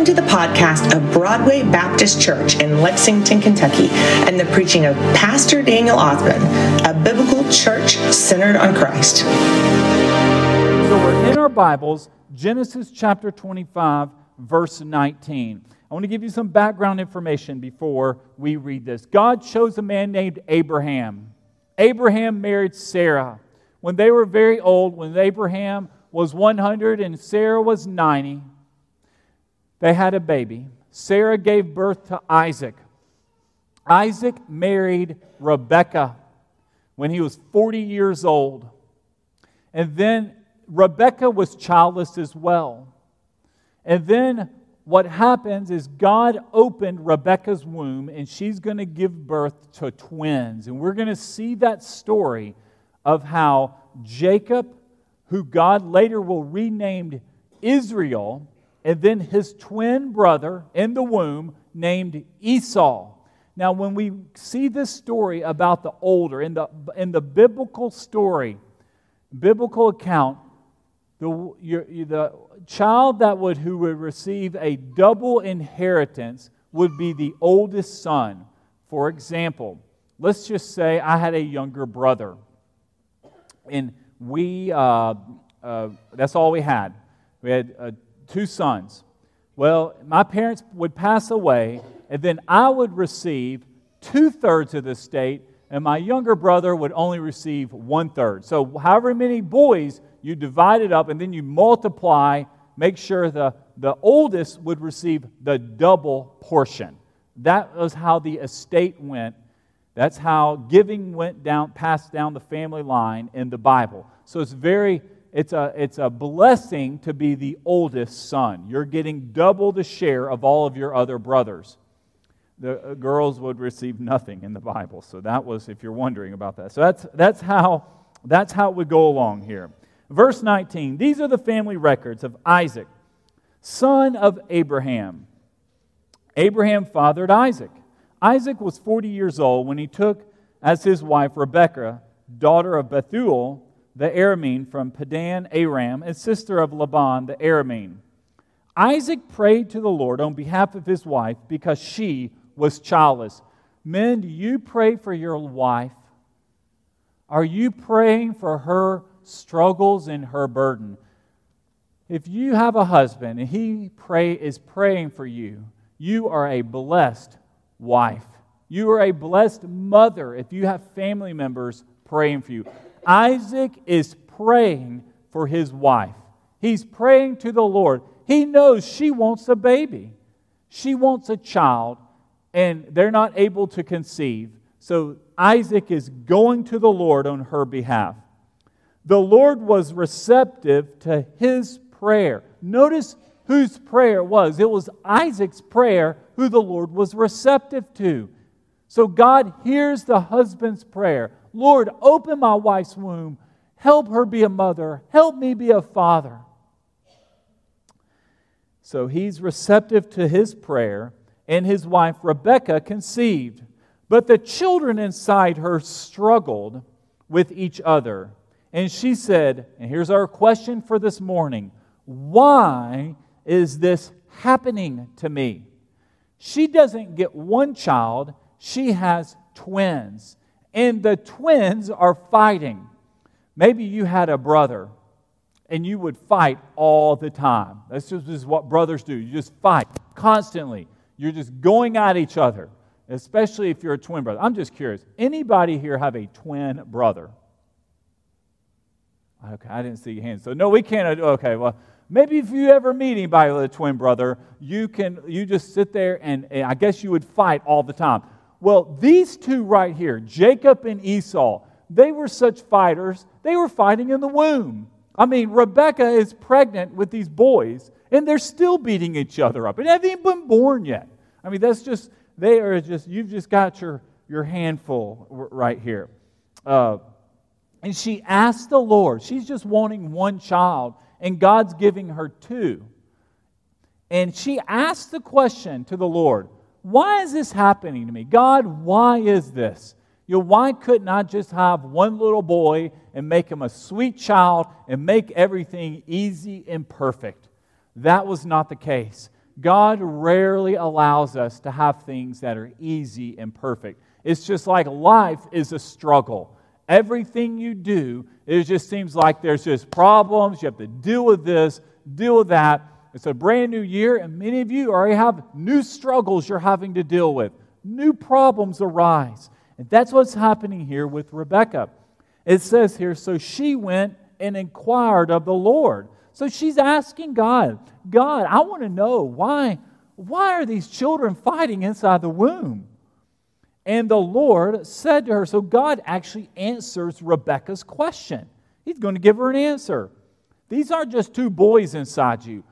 Welcome to the podcast of Broadway Baptist Church in Lexington, Kentucky, and the preaching of Pastor Daniel Othman, a biblical church centered on Christ. So we're in our Bibles, Genesis chapter 25, verse 19. I want to give you some background information before we read this. God chose a man named Abraham. Abraham married Sarah. When they were very old, when Abraham was 100 and Sarah was 90, they had a baby. Sarah gave birth to Isaac. Isaac married Rebekah when he was 40 years old. And then Rebekah was childless as well. And then what happens is God opened Rebekah's womb and she's going to give birth to twins. And we're going to see that story of how Jacob, who God later will rename Israel, and then his twin brother in the womb named Esau. Now, when we see this story about the older, in the, in the biblical story, biblical account, the, your, the child that would, who would receive a double inheritance would be the oldest son. For example, let's just say I had a younger brother, and we, uh, uh, that's all we had. We had uh, two sons. Well, my parents would pass away, and then I would receive two thirds of the estate, and my younger brother would only receive one third. So, however many boys, you divide it up, and then you multiply, make sure the, the oldest would receive the double portion. That was how the estate went. That's how giving went down, passed down the family line in the Bible. So it's very it's a, it's a blessing to be the oldest son. You're getting double the share of all of your other brothers. The uh, girls would receive nothing in the Bible. So that was, if you're wondering about that. So that's, that's, how, that's how it would go along here. Verse 19 These are the family records of Isaac, son of Abraham. Abraham fathered Isaac. Isaac was 40 years old when he took as his wife Rebekah, daughter of Bethuel the Aramean from Padan Aram, and sister of Laban the Aramean. Isaac prayed to the Lord on behalf of his wife because she was childless. Men, do you pray for your wife? Are you praying for her struggles and her burden? If you have a husband and he pray, is praying for you, you are a blessed wife. You are a blessed mother if you have family members praying for you. Isaac is praying for his wife. He's praying to the Lord. He knows she wants a baby, she wants a child, and they're not able to conceive. So Isaac is going to the Lord on her behalf. The Lord was receptive to his prayer. Notice whose prayer was. It was Isaac's prayer who the Lord was receptive to. So God hears the husband's prayer. Lord, open my wife's womb. Help her be a mother. Help me be a father. So he's receptive to his prayer, and his wife Rebecca conceived. But the children inside her struggled with each other. And she said, and here's our question for this morning why is this happening to me? She doesn't get one child, she has twins and the twins are fighting. Maybe you had a brother and you would fight all the time. That's just what brothers do. You just fight constantly. You're just going at each other, especially if you're a twin brother. I'm just curious. Anybody here have a twin brother? Okay, I didn't see your hands. So no, we can't. Okay, well, maybe if you ever meet anybody with a twin brother, you can you just sit there and, and I guess you would fight all the time. Well, these two right here, Jacob and Esau, they were such fighters, they were fighting in the womb. I mean, Rebecca is pregnant with these boys, and they're still beating each other up. And they haven't even been born yet. I mean, that's just, they are just, you've just got your, your handful right here. Uh, and she asked the Lord, she's just wanting one child, and God's giving her two. And she asked the question to the Lord, why is this happening to me? God, why is this? You know, why couldn't I just have one little boy and make him a sweet child and make everything easy and perfect? That was not the case. God rarely allows us to have things that are easy and perfect. It's just like life is a struggle. Everything you do, it just seems like there's just problems. You have to deal with this, deal with that. It's a brand new year, and many of you already have new struggles you're having to deal with. New problems arise. And that's what's happening here with Rebecca. It says here, so she went and inquired of the Lord. So she's asking God, God, I want to know why, why are these children fighting inside the womb? And the Lord said to her, so God actually answers Rebecca's question. He's going to give her an answer. These aren't just two boys inside you.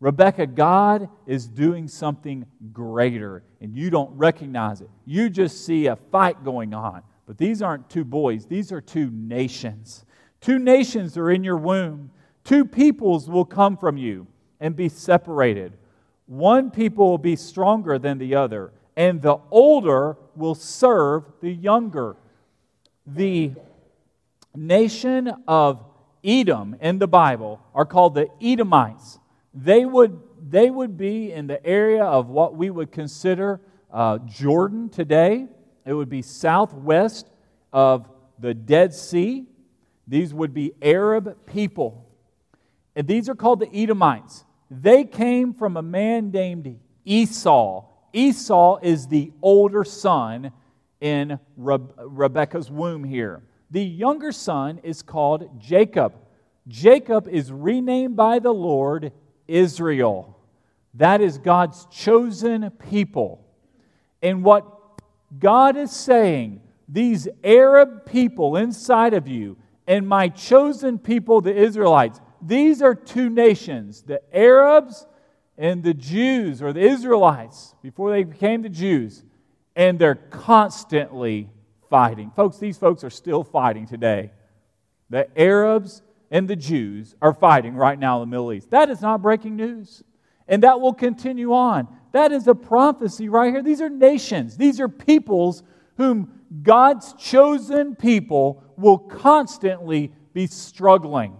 Rebecca, God is doing something greater, and you don't recognize it. You just see a fight going on. But these aren't two boys, these are two nations. Two nations are in your womb. Two peoples will come from you and be separated. One people will be stronger than the other, and the older will serve the younger. The nation of Edom in the Bible are called the Edomites. They would, they would be in the area of what we would consider uh, Jordan today. It would be southwest of the Dead Sea. These would be Arab people. And these are called the Edomites. They came from a man named Esau. Esau is the older son in Re- Rebecca's womb here. The younger son is called Jacob. Jacob is renamed by the Lord Israel. That is God's chosen people. And what God is saying, these Arab people inside of you and my chosen people, the Israelites, these are two nations, the Arabs and the Jews, or the Israelites, before they became the Jews, and they're constantly fighting. Folks, these folks are still fighting today. The Arabs and the Jews are fighting right now in the Middle East. That is not breaking news. And that will continue on. That is a prophecy right here. These are nations, these are peoples whom God's chosen people will constantly be struggling.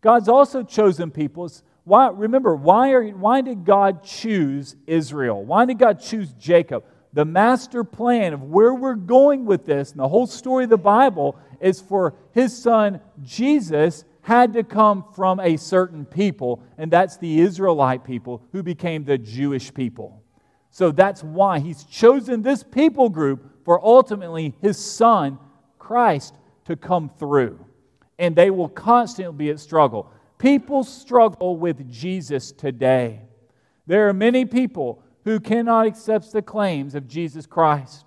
God's also chosen peoples. Why, remember, why, are, why did God choose Israel? Why did God choose Jacob? The master plan of where we're going with this and the whole story of the Bible is for his son Jesus had to come from a certain people, and that's the Israelite people who became the Jewish people. So that's why he's chosen this people group for ultimately his son, Christ, to come through. And they will constantly be at struggle. People struggle with Jesus today. There are many people who cannot accept the claims of Jesus Christ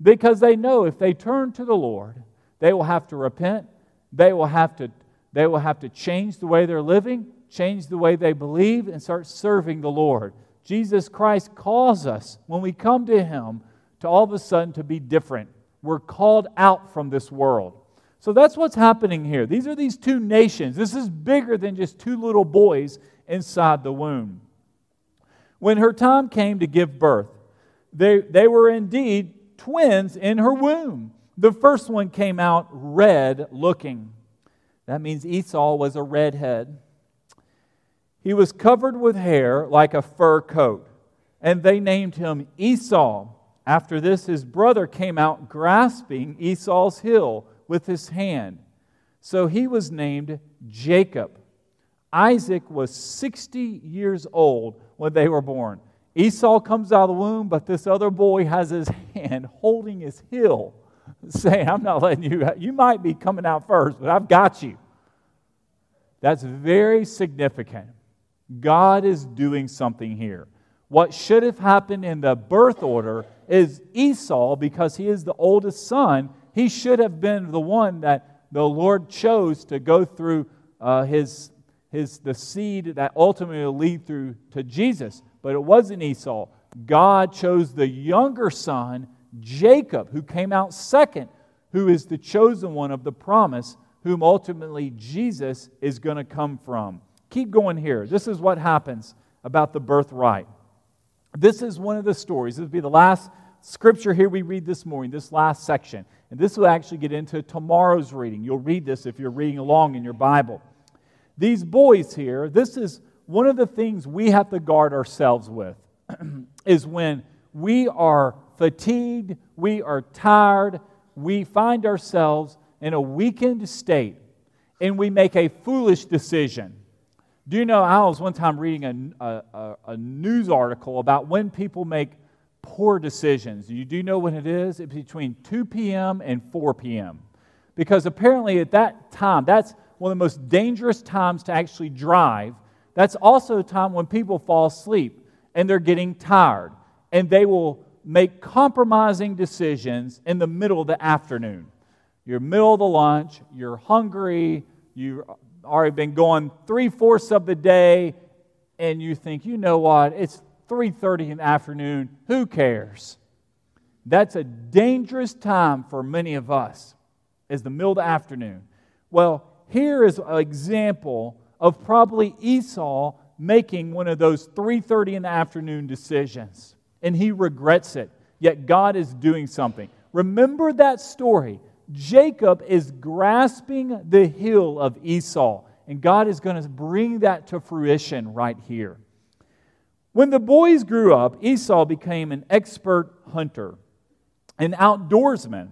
because they know if they turn to the Lord, they will have to repent. They will have to, they will have to change the way they're living, change the way they believe, and start serving the Lord. Jesus Christ calls us when we come to Him to all of a sudden to be different. We're called out from this world. So that's what's happening here. These are these two nations. This is bigger than just two little boys inside the womb. When her time came to give birth, they, they were indeed twins in her womb. The first one came out red looking. That means Esau was a redhead. He was covered with hair like a fur coat, and they named him Esau. After this, his brother came out grasping Esau's heel with his hand. So he was named Jacob. Isaac was 60 years old when they were born. Esau comes out of the womb, but this other boy has his hand holding his heel saying, I'm not letting you, out. you might be coming out first, but I've got you. That's very significant. God is doing something here. What should have happened in the birth order is Esau, because he is the oldest son, he should have been the one that the Lord chose to go through uh, his, his, the seed that ultimately will lead through to Jesus. But it wasn't Esau. God chose the younger son Jacob, who came out second, who is the chosen one of the promise, whom ultimately Jesus is going to come from. Keep going here. This is what happens about the birthright. This is one of the stories. This will be the last scripture here we read this morning, this last section. And this will actually get into tomorrow's reading. You'll read this if you're reading along in your Bible. These boys here, this is one of the things we have to guard ourselves with is when we are fatigued, we are tired, we find ourselves in a weakened state, and we make a foolish decision. Do you know, I was one time reading a, a, a news article about when people make poor decisions. You do know when it is? It's between 2 p.m. and 4 p.m. Because apparently at that time, that's one of the most dangerous times to actually drive that's also a time when people fall asleep and they're getting tired, and they will make compromising decisions in the middle of the afternoon. You're middle of the lunch, you're hungry, you've already been going three fourths of the day, and you think, you know what, it's 3:30 in the afternoon, who cares? That's a dangerous time for many of us, is the middle of the afternoon. Well, here is an example of probably Esau making one of those 3:30 in the afternoon decisions and he regrets it yet God is doing something. Remember that story. Jacob is grasping the heel of Esau and God is going to bring that to fruition right here. When the boys grew up Esau became an expert hunter an outdoorsman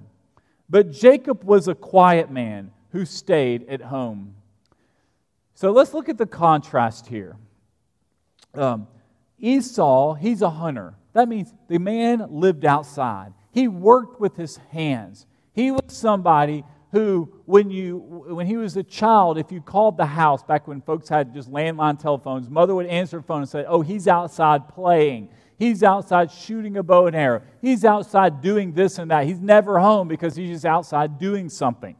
but Jacob was a quiet man who stayed at home so let's look at the contrast here. Um, Esau, he's a hunter. That means the man lived outside. He worked with his hands. He was somebody who, when, you, when he was a child, if you called the house back when folks had just landline telephones, mother would answer the phone and say, Oh, he's outside playing. He's outside shooting a bow and arrow. He's outside doing this and that. He's never home because he's just outside doing something.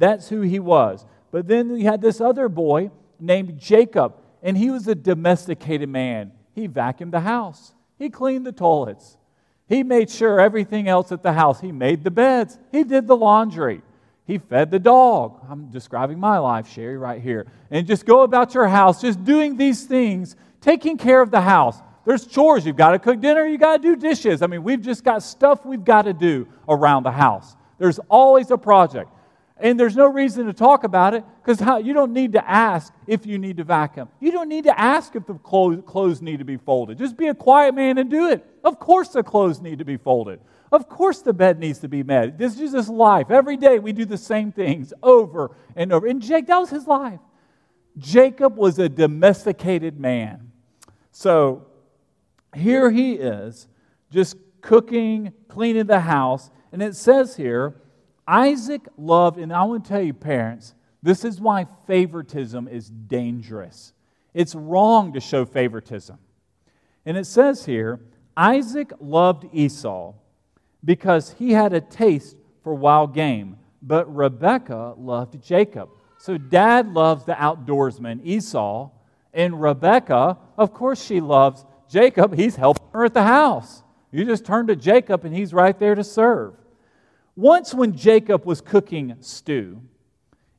That's who he was. But then we had this other boy named Jacob, and he was a domesticated man. He vacuumed the house, he cleaned the toilets, he made sure everything else at the house, he made the beds, he did the laundry. He fed the dog. I'm describing my life, Sherry, right here. And just go about your house, just doing these things, taking care of the house. There's chores. You've got to cook dinner, You've got to do dishes. I mean, we've just got stuff we've got to do around the house. There's always a project. And there's no reason to talk about it because you don't need to ask if you need to vacuum. You don't need to ask if the clothes, clothes need to be folded. Just be a quiet man and do it. Of course, the clothes need to be folded. Of course, the bed needs to be made. This is just life. Every day we do the same things over and over. And Jake, that was his life. Jacob was a domesticated man. So here he is, just cooking, cleaning the house. And it says here, Isaac loved, and I want to tell you, parents, this is why favoritism is dangerous. It's wrong to show favoritism. And it says here Isaac loved Esau because he had a taste for wild game, but Rebekah loved Jacob. So dad loves the outdoorsman, Esau, and Rebekah, of course, she loves Jacob. He's helping her at the house. You just turn to Jacob, and he's right there to serve. Once, when Jacob was cooking stew,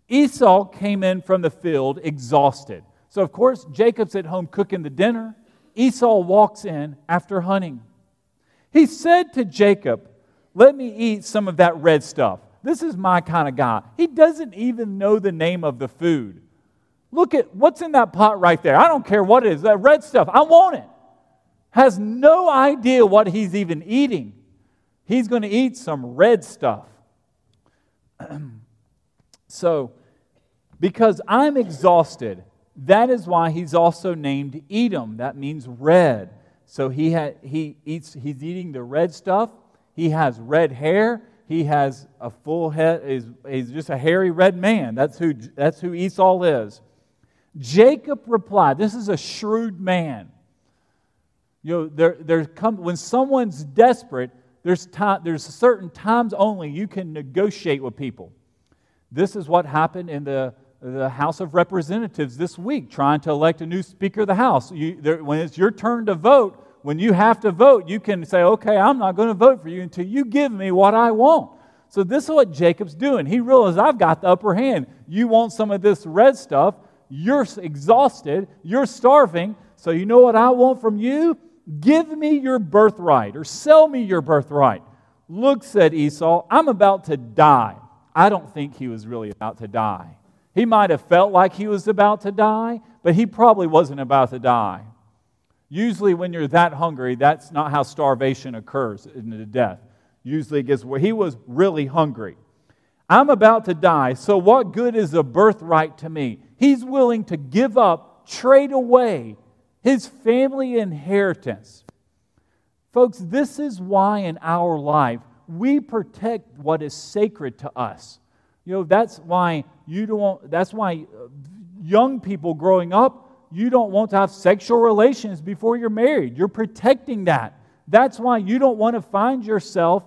Esau came in from the field exhausted. So, of course, Jacob's at home cooking the dinner. Esau walks in after hunting. He said to Jacob, Let me eat some of that red stuff. This is my kind of guy. He doesn't even know the name of the food. Look at what's in that pot right there. I don't care what it is. That red stuff, I want it. Has no idea what he's even eating. He's going to eat some red stuff. so, because I'm exhausted, that is why he's also named Edom. That means red. So he, ha- he eats, he's eating the red stuff. He has red hair. He has a full head. He's, he's just a hairy red man. That's who, that's who Esau is. Jacob replied, This is a shrewd man. You know, there, there come, when someone's desperate, there's, time, there's certain times only you can negotiate with people. This is what happened in the, the House of Representatives this week, trying to elect a new Speaker of the House. You, there, when it's your turn to vote, when you have to vote, you can say, okay, I'm not going to vote for you until you give me what I want. So this is what Jacob's doing. He realizes I've got the upper hand. You want some of this red stuff. You're exhausted. You're starving. So you know what I want from you? Give me your birthright or sell me your birthright. Look, said Esau, I'm about to die. I don't think he was really about to die. He might have felt like he was about to die, but he probably wasn't about to die. Usually, when you're that hungry, that's not how starvation occurs into death. Usually, it gets where he was really hungry. I'm about to die, so what good is a birthright to me? He's willing to give up, trade away his family inheritance. Folks, this is why in our life we protect what is sacred to us. You know, that's why you don't, that's why uh, young people growing up, you don't want to have sexual relations before you're married. You're protecting that. That's why you don't want to find yourself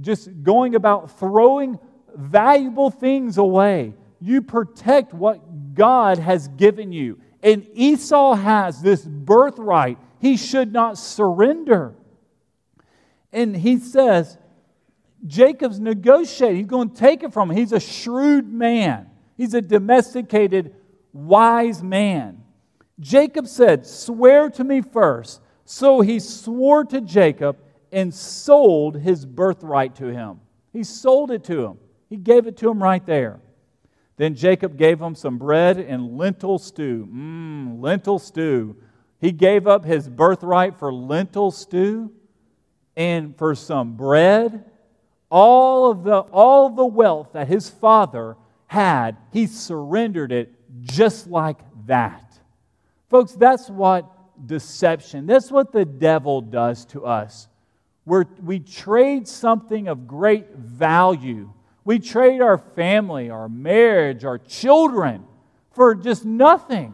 just going about throwing valuable things away. You protect what God has given you. And Esau has this birthright he should not surrender. And he says, Jacob's negotiating. He's going to take it from him. He's a shrewd man, he's a domesticated, wise man. Jacob said, Swear to me first. So he swore to Jacob and sold his birthright to him. He sold it to him. He gave it to him right there. Then Jacob gave him some bread and lentil stew. Mmm, lentil stew. He gave up his birthright for lentil stew and for some bread. All of the, all the wealth that his father had, he surrendered it just like that. Folks, that's what deception, that's what the devil does to us. Where we trade something of great value we trade our family, our marriage, our children for just nothing.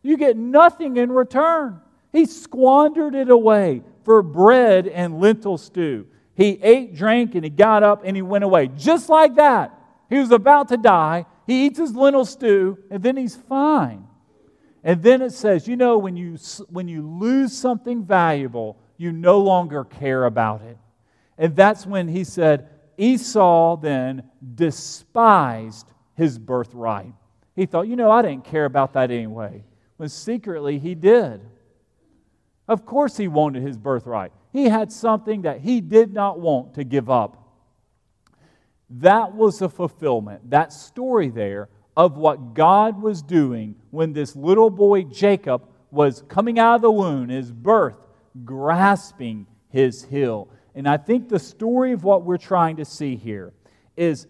You get nothing in return. He squandered it away for bread and lentil stew. He ate, drank, and he got up and he went away. Just like that. He was about to die. He eats his lentil stew and then he's fine. And then it says, you know, when you, when you lose something valuable, you no longer care about it. And that's when he said, Esau then despised his birthright. He thought, you know, I didn't care about that anyway. When secretly he did. Of course, he wanted his birthright. He had something that he did not want to give up. That was a fulfillment, that story there, of what God was doing when this little boy Jacob was coming out of the womb, his birth, grasping his heel. And I think the story of what we're trying to see here is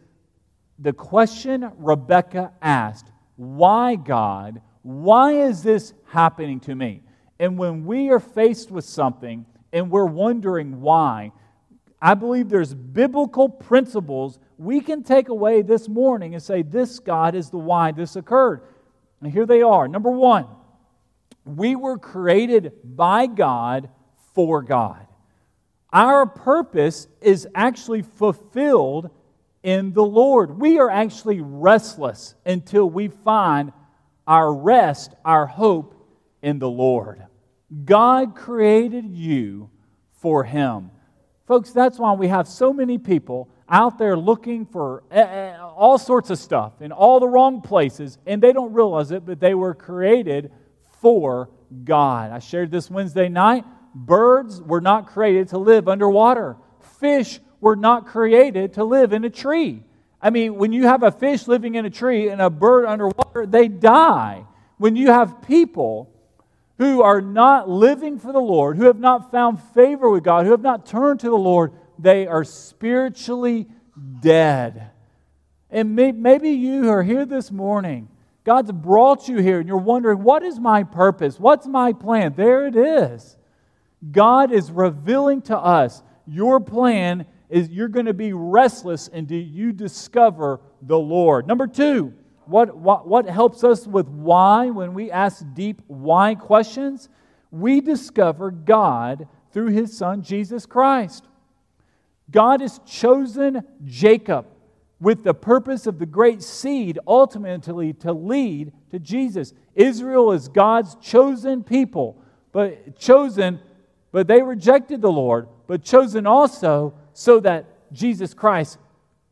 the question Rebecca asked why, God? Why is this happening to me? And when we are faced with something and we're wondering why, I believe there's biblical principles we can take away this morning and say, This God is the why this occurred. And here they are. Number one, we were created by God for God. Our purpose is actually fulfilled in the Lord. We are actually restless until we find our rest, our hope in the Lord. God created you for Him. Folks, that's why we have so many people out there looking for eh, eh, all sorts of stuff in all the wrong places, and they don't realize it, but they were created for God. I shared this Wednesday night. Birds were not created to live underwater. Fish were not created to live in a tree. I mean, when you have a fish living in a tree and a bird underwater, they die. When you have people who are not living for the Lord, who have not found favor with God, who have not turned to the Lord, they are spiritually dead. And maybe you are here this morning. God's brought you here and you're wondering, what is my purpose? What's my plan? There it is. God is revealing to us your plan is you're going to be restless until you discover the Lord. Number two, what, what, what helps us with why when we ask deep why questions? We discover God through his son Jesus Christ. God has chosen Jacob with the purpose of the great seed ultimately to lead to Jesus. Israel is God's chosen people, but chosen but they rejected the Lord, but chosen also so that Jesus Christ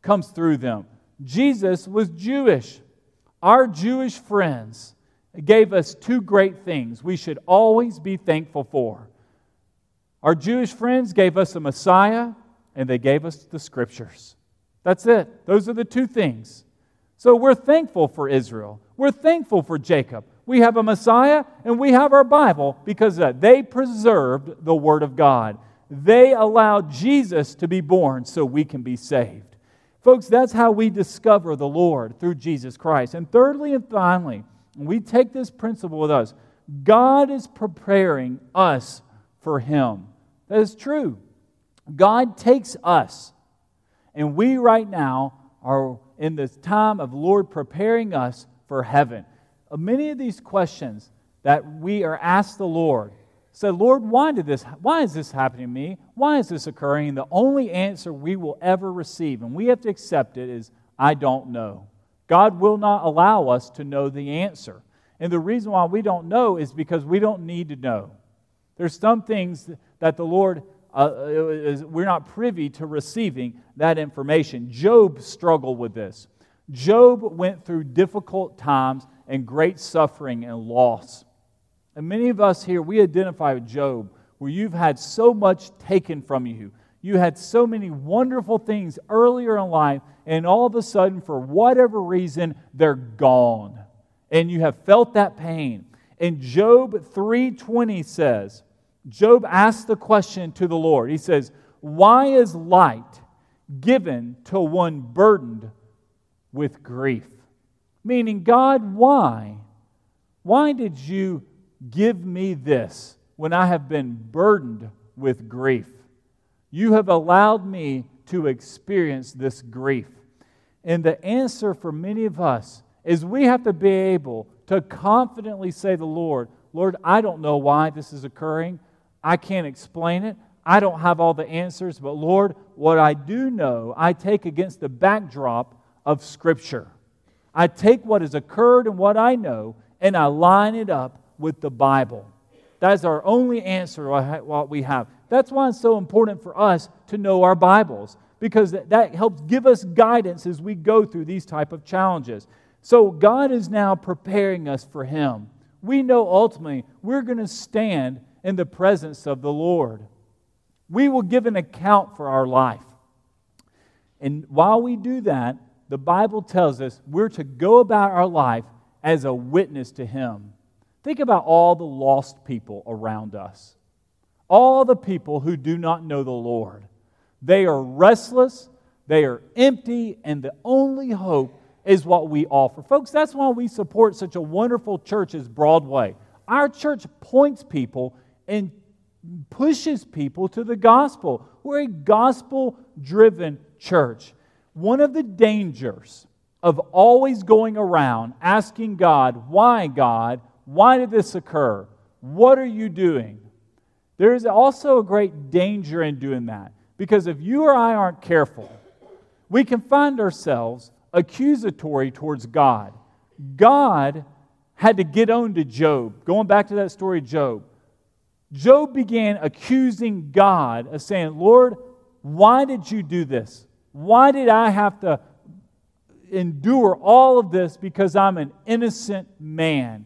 comes through them. Jesus was Jewish. Our Jewish friends gave us two great things we should always be thankful for. Our Jewish friends gave us a Messiah, and they gave us the Scriptures. That's it. Those are the two things. So we're thankful for Israel. We're thankful for Jacob. We have a Messiah and we have our Bible because they preserved the Word of God. They allowed Jesus to be born so we can be saved. Folks, that's how we discover the Lord through Jesus Christ. And thirdly and finally, we take this principle with us God is preparing us for Him. That is true. God takes us, and we right now are in this time of Lord preparing us for heaven. Uh, many of these questions that we are asked the Lord said, Lord, why did this why is this happening to me? Why is this occurring? The only answer we will ever receive, and we have to accept it, is I don't know. God will not allow us to know the answer. And the reason why we don't know is because we don't need to know. There's some things that the Lord uh, is, we're not privy to receiving that information. Job struggled with this. Job went through difficult times and great suffering and loss. And many of us here, we identify with Job, where you've had so much taken from you. You had so many wonderful things earlier in life, and all of a sudden, for whatever reason, they're gone. And you have felt that pain. And Job 3:20 says, Job asked the question to the Lord. He says, Why is light given to one burdened with grief? Meaning, God, why? Why did you Give me this when I have been burdened with grief. You have allowed me to experience this grief. And the answer for many of us is we have to be able to confidently say to the Lord, Lord, I don't know why this is occurring. I can't explain it. I don't have all the answers, but Lord, what I do know, I take against the backdrop of Scripture. I take what has occurred and what I know, and I line it up with the Bible. That's our only answer what we have. That's why it's so important for us to know our Bibles because that helps give us guidance as we go through these type of challenges. So God is now preparing us for him. We know ultimately we're going to stand in the presence of the Lord. We will give an account for our life. And while we do that, the Bible tells us we're to go about our life as a witness to him. Think about all the lost people around us, all the people who do not know the Lord. They are restless, they are empty, and the only hope is what we offer. Folks, that's why we support such a wonderful church as Broadway. Our church points people and pushes people to the gospel. We're a gospel driven church. One of the dangers of always going around asking God, why God, why did this occur? What are you doing? There is also a great danger in doing that because if you or I aren't careful, we can find ourselves accusatory towards God. God had to get on to Job. Going back to that story Job, Job began accusing God of saying, Lord, why did you do this? Why did I have to endure all of this because I'm an innocent man?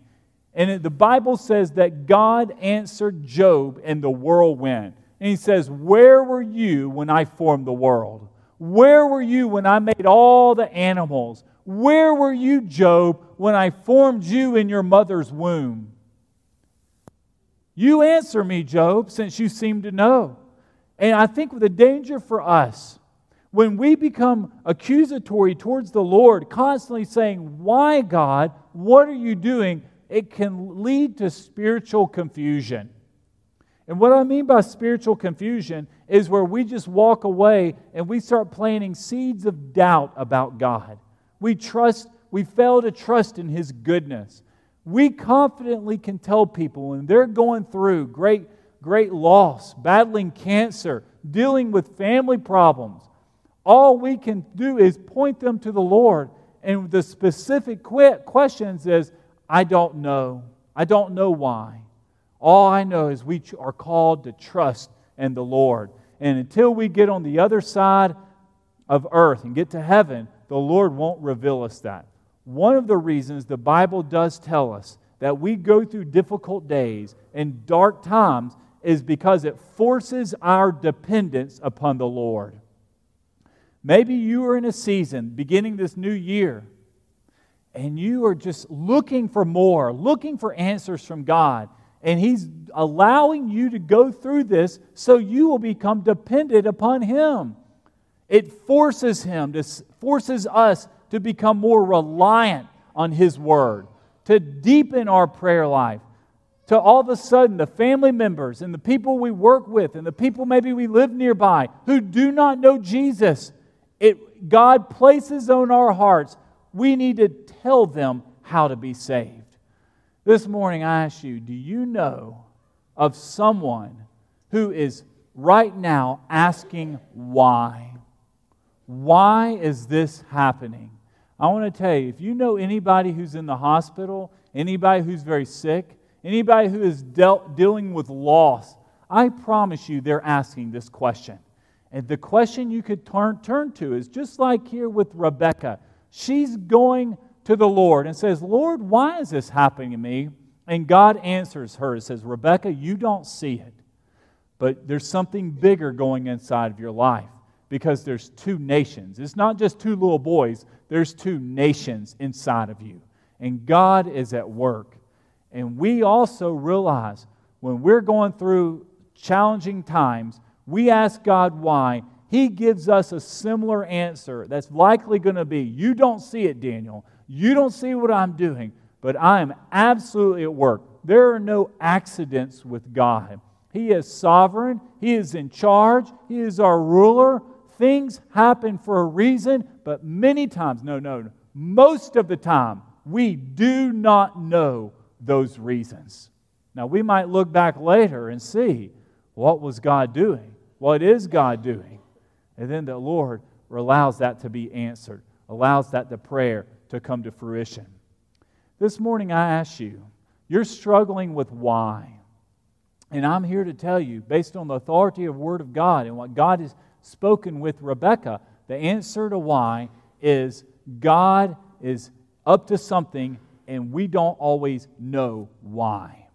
And the Bible says that God answered Job in the whirlwind. And he says, Where were you when I formed the world? Where were you when I made all the animals? Where were you, Job, when I formed you in your mother's womb? You answer me, Job, since you seem to know. And I think the danger for us, when we become accusatory towards the Lord, constantly saying, Why, God? What are you doing? it can lead to spiritual confusion. And what I mean by spiritual confusion is where we just walk away and we start planting seeds of doubt about God. We trust, we fail to trust in His goodness. We confidently can tell people when they're going through great, great loss, battling cancer, dealing with family problems, all we can do is point them to the Lord. And the specific questions is, I don't know. I don't know why. All I know is we are called to trust in the Lord. And until we get on the other side of earth and get to heaven, the Lord won't reveal us that. One of the reasons the Bible does tell us that we go through difficult days and dark times is because it forces our dependence upon the Lord. Maybe you are in a season beginning this new year and you are just looking for more, looking for answers from God. And He's allowing you to go through this so you will become dependent upon Him. It forces Him, to, forces us to become more reliant on His Word, to deepen our prayer life, to all of a sudden the family members and the people we work with and the people maybe we live nearby who do not know Jesus. God places on our hearts, we need to tell them how to be saved. This morning, I ask you do you know of someone who is right now asking why? Why is this happening? I want to tell you if you know anybody who's in the hospital, anybody who's very sick, anybody who is dealt, dealing with loss, I promise you they're asking this question. And the question you could turn, turn to is just like here with Rebecca. She's going to the Lord and says, Lord, why is this happening to me? And God answers her and says, Rebecca, you don't see it, but there's something bigger going inside of your life because there's two nations. It's not just two little boys, there's two nations inside of you. And God is at work. And we also realize when we're going through challenging times, we ask God why. He gives us a similar answer that's likely going to be You don't see it, Daniel. You don't see what I'm doing, but I am absolutely at work. There are no accidents with God. He is sovereign, He is in charge, He is our ruler. Things happen for a reason, but many times, no, no, most of the time, we do not know those reasons. Now, we might look back later and see what was God doing? What is God doing? And then the Lord allows that to be answered, allows that the prayer to come to fruition. This morning, I ask you, you're struggling with why. And I'm here to tell you, based on the authority of Word of God and what God has spoken with Rebecca, the answer to why is God is up to something and we don't always know why.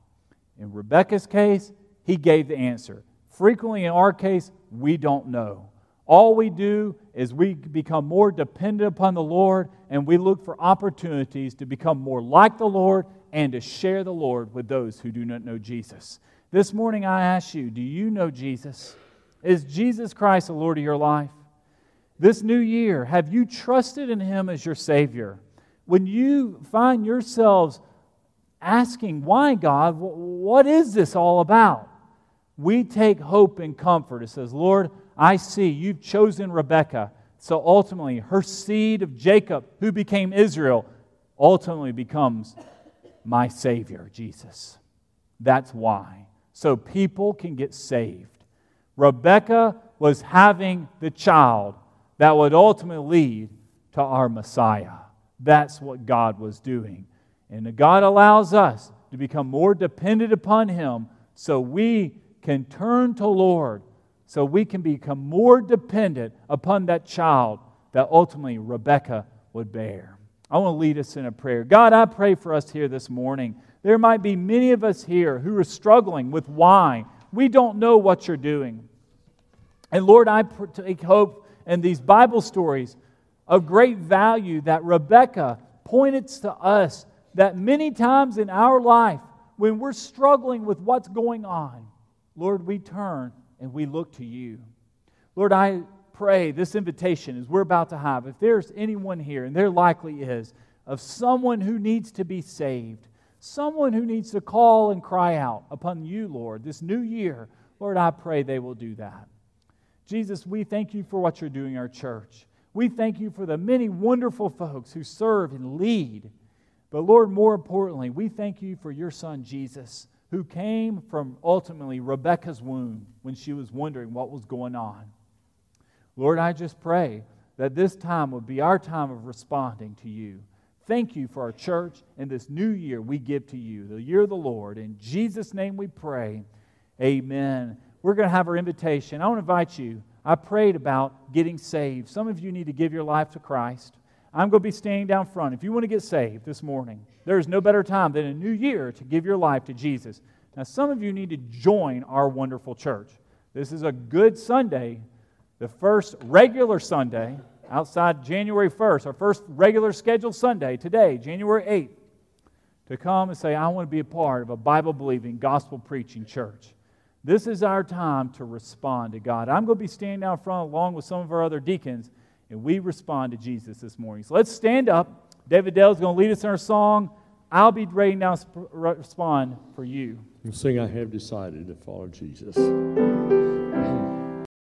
In Rebecca's case, he gave the answer. Frequently in our case, we don't know. All we do is we become more dependent upon the Lord and we look for opportunities to become more like the Lord and to share the Lord with those who do not know Jesus. This morning, I ask you do you know Jesus? Is Jesus Christ the Lord of your life? This new year, have you trusted in Him as your Savior? When you find yourselves asking, Why, God? What is this all about? We take hope and comfort. It says, Lord, I see you've chosen Rebekah. So ultimately, her seed of Jacob, who became Israel, ultimately becomes my Savior, Jesus. That's why. So people can get saved. Rebekah was having the child that would ultimately lead to our Messiah. That's what God was doing. And God allows us to become more dependent upon Him so we can turn to Lord so we can become more dependent upon that child that ultimately Rebecca would bear. I want to lead us in a prayer. God, I pray for us here this morning. There might be many of us here who are struggling with why. We don't know what you're doing. And Lord, I take hope in these Bible stories of great value that Rebecca pointed to us that many times in our life, when we're struggling with what's going on, Lord, we turn and we look to you. Lord, I pray this invitation as we're about to have, if there's anyone here, and there likely is, of someone who needs to be saved, someone who needs to call and cry out upon you, Lord, this new year, Lord, I pray they will do that. Jesus, we thank you for what you're doing in our church. We thank you for the many wonderful folks who serve and lead. But Lord, more importantly, we thank you for your son, Jesus who came from ultimately Rebecca's womb when she was wondering what was going on. Lord, I just pray that this time would be our time of responding to you. Thank you for our church and this new year we give to you, the year of the Lord. In Jesus' name we pray. Amen. We're going to have our invitation. I want to invite you. I prayed about getting saved. Some of you need to give your life to Christ. I'm going to be standing down front. If you want to get saved this morning, there is no better time than a new year to give your life to Jesus. Now, some of you need to join our wonderful church. This is a good Sunday, the first regular Sunday outside January 1st, our first regular scheduled Sunday, today, January 8th, to come and say, I want to be a part of a Bible believing, gospel preaching church. This is our time to respond to God. I'm going to be standing out front along with some of our other deacons, and we respond to Jesus this morning. So let's stand up. David Dale is going to lead us in our song. I'll be ready now to respond for you. You sing, I have decided to follow Jesus.